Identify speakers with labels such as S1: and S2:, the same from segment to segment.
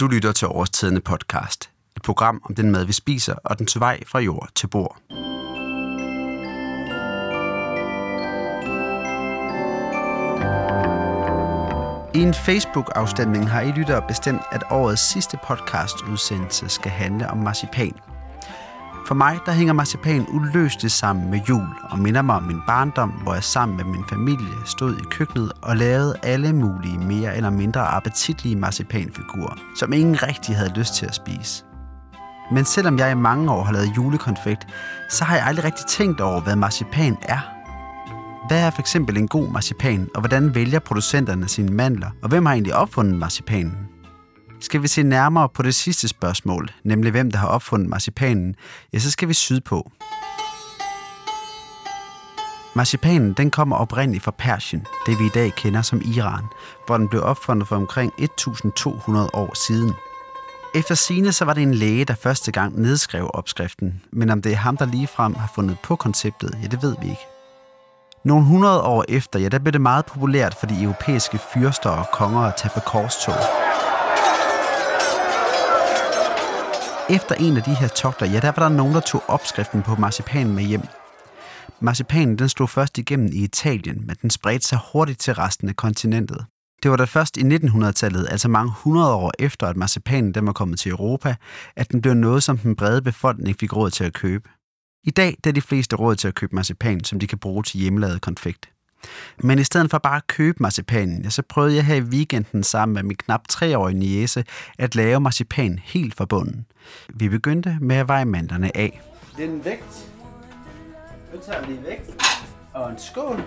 S1: Du lytter til Årstidende podcast. Et program om den mad, vi spiser, og den vej fra jord til bord. I en Facebook-afstemning har I lyttere bestemt, at årets sidste podcast-udsendelse skal handle om marcipan. For mig, der hænger marcipan uløseligt sammen med jul og minder mig om min barndom, hvor jeg sammen med min familie stod i køkkenet og lavede alle mulige mere eller mindre appetitlige marcipanfigurer, som ingen rigtig havde lyst til at spise. Men selvom jeg i mange år har lavet julekonfekt, så har jeg aldrig rigtig tænkt over, hvad marcipan er. Hvad er for eksempel en god marcipan, og hvordan vælger producenterne sine mandler, og hvem har egentlig opfundet marcipanen? Skal vi se nærmere på det sidste spørgsmål, nemlig hvem der har opfundet marcipanen, ja, så skal vi sydpå. Marcipanen den kommer oprindeligt fra Persien, det vi i dag kender som Iran, hvor den blev opfundet for omkring 1200 år siden. Efter sine så var det en læge, der første gang nedskrev opskriften, men om det er ham, der ligefrem har fundet på konceptet, ja, det ved vi ikke. Nogle hundrede år efter, ja, der blev det meget populært for de europæiske fyrster og konger at tage på korstog. Efter en af de her togter, ja, der var der nogen, der tog opskriften på marcipanen med hjem. Marcipanen den stod først igennem i Italien, men den spredte sig hurtigt til resten af kontinentet. Det var da først i 1900-tallet, altså mange hundrede år efter, at marcipanen den var kommet til Europa, at den blev noget, som den brede befolkning fik råd til at købe. I dag der er de fleste råd til at købe marcipan, som de kan bruge til hjemmelavet konfekt. Men i stedet for bare at købe marcipanen, ja, så prøvede jeg her i weekenden sammen med min knap treårige niece at lave marcipan helt fra bunden. Vi begyndte med at veje mandlerne af. Det er en vægt. Nu tager vi lige vægt. Og en skål.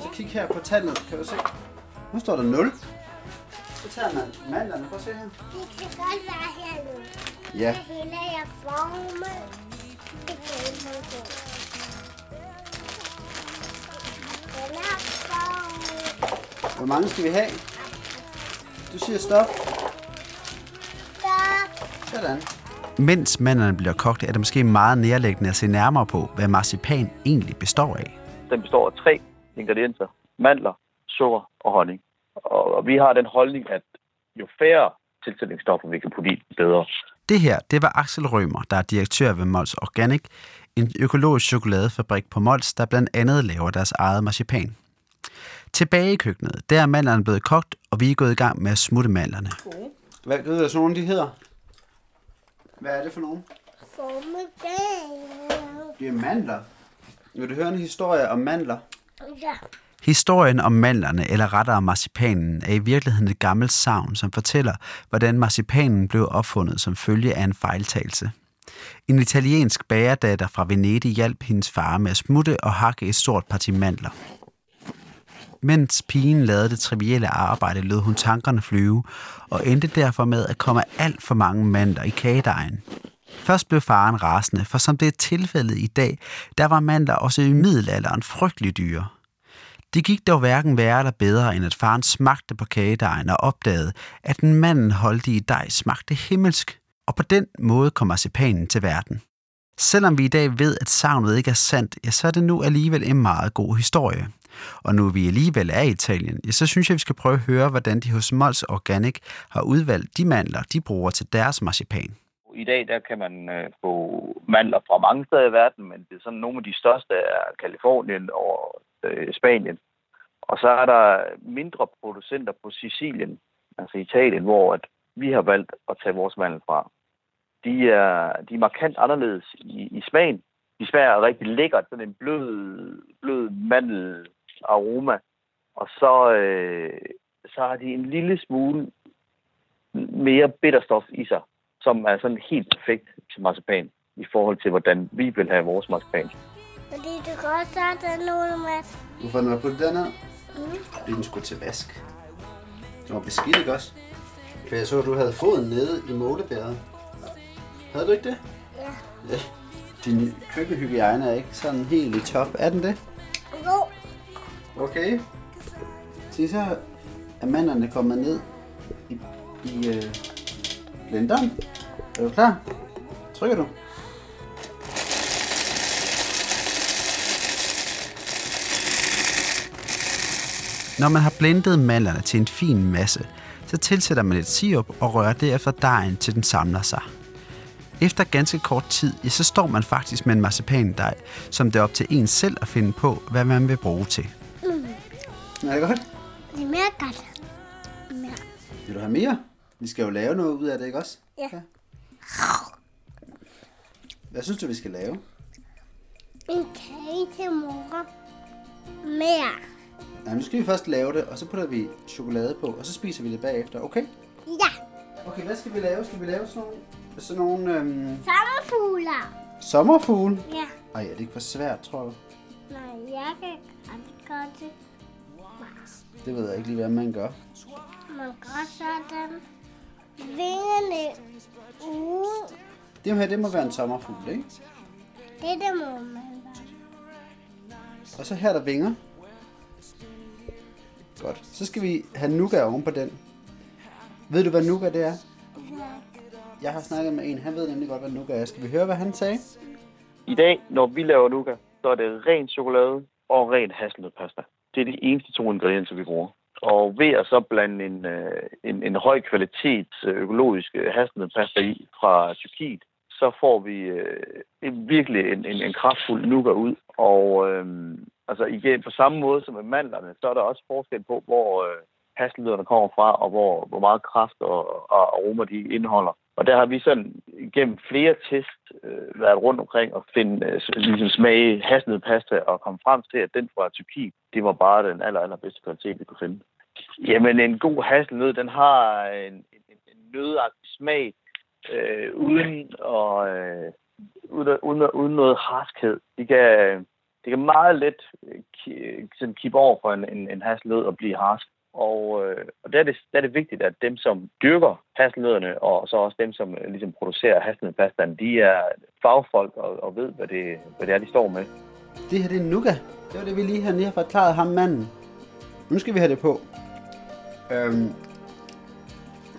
S1: Så kig her på tallet, kan du se. Nu står der 0. Så tager man mandlerne. Prøv at se her.
S2: Det kan godt være her nu.
S1: Ja.
S2: Så hælder jeg forme. Det kan jeg ikke Den er formet.
S1: Hvor mange skal vi have? Du siger stop.
S2: Stop.
S1: Sådan. Mens mandlerne bliver kogt, er det måske meget nærlæggende at se nærmere på, hvad marcipan egentlig består af.
S3: Den består af tre ingredienser. Mandler, sukker og honning. Og og vi har den holdning, at jo færre tilsætningsstoffer vi kan putte i, bedre.
S1: Det her, det var Axel Rømer, der er direktør ved Mols Organic, en økologisk chokoladefabrik på Mols, der blandt andet laver deres eget marcipan. Tilbage i køkkenet, der er mandlerne blevet kogt, og vi er gået i gang med at smutte mandlerne. Hvad ved du, sådan nogle de hedder? Hvad er det for nogen?
S2: Formiddag.
S1: Det er mandler. Vil du høre en historie om mandler?
S2: Ja.
S1: Historien om mandlerne, eller rettere marcipanen, er i virkeligheden et gammelt savn, som fortæller, hvordan marcipanen blev opfundet som følge af en fejltagelse. En italiensk bagerdatter fra Venedig hjalp hendes far med at smutte og hakke et stort parti mandler. Mens pigen lavede det trivielle arbejde, lød hun tankerne flyve, og endte derfor med at komme alt for mange mandler i kagedejen. Først blev faren rasende, for som det er tilfældet i dag, der var mandler også i middelalderen frygtelig dyre. Det gik dog hverken værre eller bedre, end at faren smagte på kagedejen og opdagede, at den manden holdt i dej smagte himmelsk, og på den måde kom marcipanen til verden. Selvom vi i dag ved, at savnet ikke er sandt, ja, så er det nu alligevel en meget god historie. Og nu vi alligevel er i Italien, ja, så synes jeg, vi skal prøve at høre, hvordan de hos Mols Organic har udvalgt de mandler, de bruger til deres marcipan.
S3: I dag der kan man øh, få mandler fra mange steder i verden, men det er sådan nogle af de største er Kalifornien og øh, Spanien. Og så er der mindre producenter på Sicilien, altså Italien, hvor at vi har valgt at tage vores mandel fra. De er, de er markant anderledes i, i smagen. De smager rigtig lækkert, sådan en blød, blød mandelaroma. Og så, øh, så har de en lille smule mere bitterstof i sig, som er sådan helt perfekt til marcipan i forhold til, hvordan vi vil have vores marcipan.
S2: Fordi du kan også starte den nogle med.
S1: Hvorfor den har puttet den her? Fordi den skulle til vask. Det var beskidt, ikke også? For jeg så, at du havde foden nede i målebæret. Havde du ikke det?
S2: Ja.
S1: Ja. Din køkkenhygiejne er ikke sådan helt i top. Er den det?
S2: Jo.
S1: Okay. Se så er manderne kommet ned i, i øh, blenderen. Er du klar? Trykker du? Når man har blendet mandlerne til en fin masse, Så tilsætter man lidt sirup og rører derefter dejen, til den samler sig. Efter ganske kort tid, ja, så står man faktisk med en marcipandej, som det er op til en selv at finde på, hvad man vil bruge til.
S2: Mm.
S1: Er det godt?
S2: Det er mere godt. Mere.
S1: Vil du have mere? Vi skal jo lave noget ud af det, ikke også?
S2: Ja.
S1: Hvad synes du, vi skal lave?
S2: En kage til mor. Mere.
S1: Ja, nu skal vi først lave det, og så putter vi chokolade på, og så spiser vi det bagefter, okay?
S2: Ja.
S1: Okay, hvad skal vi lave? Skal vi lave sådan nogle, sådan nogle øhm,
S2: Sommerfugler.
S1: sommerfugle?
S2: Ja.
S1: Ej, er det ikke for svært, tror du?
S2: Nej, jeg kan godt gøre det.
S1: Det ved jeg ikke lige, hvad man gør.
S2: Man gør sådan. Vingerne ud.
S1: Det her, det må være en sommerfugl, ikke?
S2: Det det må man gøre.
S1: Og så her er der vinger. Godt. Så skal vi have nougat oven på den. Ved du, hvad nougat det er? Jeg har snakket med en, han ved nemlig godt, hvad nougat er. Skal vi høre, hvad han sagde?
S3: I dag, når vi laver nougat, så er det ren chokolade og ren hasselnødpasta. Det er de eneste to ingredienser, vi bruger. Og ved at så blande en, øh, en, en høj kvalitets øh, økologisk øh, hasselnødpasta i fra Tyrkiet, så får vi øh, en, virkelig en, en, en kraftfuld nuka ud. Og øh, altså igen, på samme måde som med mandlerne, så er der også forskel på, hvor øh, hasselnødderne kommer fra, og hvor, hvor meget kraft og, og aroma de indeholder. Og der har vi sådan gennem flere test øh, været rundt omkring og finde øh, ligesom smage hasselnødpasta og komme frem til, at den fra Tyrkiet, det var bare den aller, allerbedste kvalitet, vi kunne finde. Jamen, en god hasselnød, den har en, en, en nødagtig smag, øh, uden, og, øh, uden, uden, uden noget harskhed. Det kan, det kan meget let øh, sådan kippe over for en, en, en hasselnød og blive harsk. Og, øh, og der, er det, der er det vigtigt, at dem, som dyrker hasselnødderne, og så også dem, som øh, ligesom producerer hasselnødpastaen, de er fagfolk og, og ved, hvad det, hvad det er, de står med.
S1: Det her, det er nougat. Det var det, vi lige har, lige har forklaret ham manden. Nu skal vi have det på. Øhm,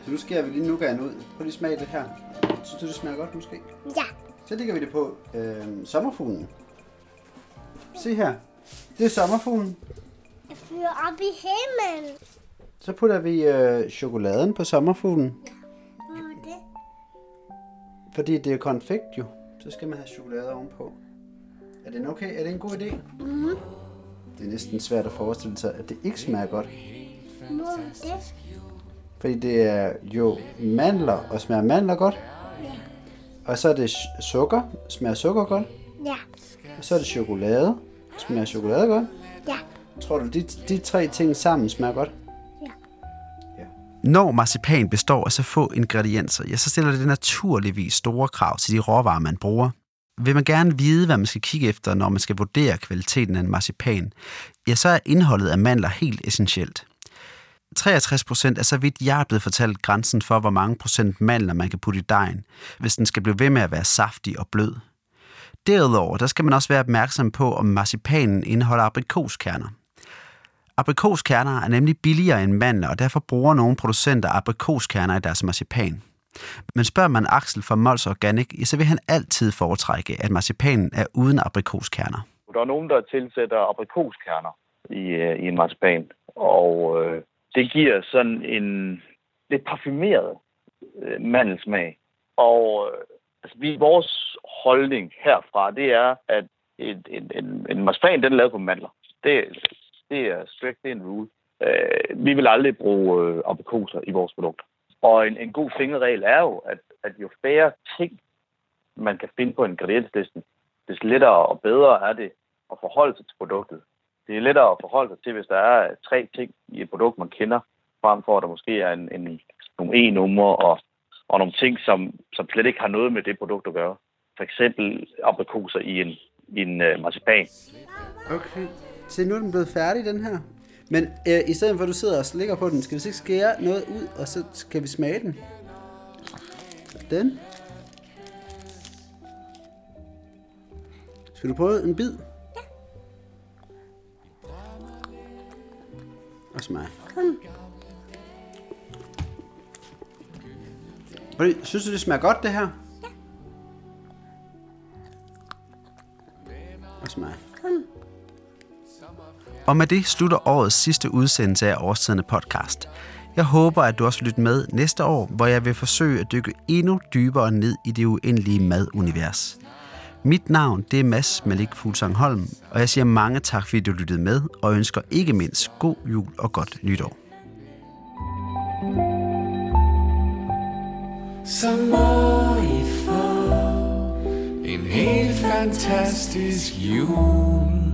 S1: så nu skærer vi lige nougaten ud. Prøv lige smage det her. Synes du, det smager godt måske?
S2: Ja.
S1: Så lægger vi det på øhm, sommerfuglen. Se her. Det er sommerfuglen.
S2: Jeg fyrer op i himlen.
S1: Så putter vi øh, chokoladen på sommerfuglen.
S2: Er det?
S1: Fordi det er konfekt jo. Så skal man have chokolade ovenpå. Er det en okay? Er det en god idé?
S2: Mhm.
S1: Det er næsten svært at forestille sig, at det ikke smager godt.
S2: Hvor det?
S1: Fordi det er jo mandler, og smager mandler godt. Og så er det sukker, smager sukker godt.
S2: Ja.
S1: Og så er det chokolade, smager chokolade godt.
S2: Ja.
S1: Tror du, de, de tre ting sammen smager godt? Når marcipan består af så få ingredienser, ja, så stiller det naturligvis store krav til de råvarer, man bruger. Vil man gerne vide, hvad man skal kigge efter, når man skal vurdere kvaliteten af en marcipan, ja, så er indholdet af mandler helt essentielt. 63 procent er så vidt jeg er blevet fortalt grænsen for, hvor mange procent mandler man kan putte i dejen, hvis den skal blive ved med at være saftig og blød. Derudover der skal man også være opmærksom på, om marcipanen indeholder aprikoskerner. Aprikoskerner er nemlig billigere end mandler, og derfor bruger nogle producenter aprikoskerner i deres marcipan. Men spørger man Axel fra Mols Organic, så vil han altid foretrække, at marcipanen er uden aprikoskerner.
S3: Der er nogen, der tilsætter aprikoskerner i, øh, i en marcipan, og øh, det giver sådan en lidt parfumeret øh, mandelsmag. Og øh, altså, vi, vores holdning herfra, det er, at en, en, en, en marcipan, den er lavet på mandler. Det, det er strict, det er en rule. Øh, vi vil aldrig bruge øh, aprikoser i vores produkter. Og en, en god fingerregel er jo, at, at jo færre ting, man kan finde på ingredienslisten, des lettere og bedre er det at forholde sig til produktet. Det er lettere at forholde sig til, hvis der er tre ting i et produkt, man kender, frem for at der måske er en, en, nogle e-numre og, og nogle ting, som, som slet ikke har noget med det produkt at gøre. For eksempel aprikoser i en, i en uh, marcipan.
S1: Okay. Se, nu er den blevet færdig, den her. Men øh, i stedet for, at du sidder og slikker på den, skal vi så ikke skære noget ud, og så skal vi smage den? Den. Skal du prøve en bid? Ja. Og smage. Kom. Synes du, det smager godt, det her? Og med det slutter årets sidste udsendelse af Årstiderne podcast. Jeg håber, at du også vil lytte med næste år, hvor jeg vil forsøge at dykke endnu dybere ned i det uendelige madunivers. Mit navn det er Mads Malik Fuglsang Holm, og jeg siger mange tak, fordi du lyttede med, og ønsker ikke mindst god jul og godt nytår.
S4: Så må I få en helt fantastisk jul.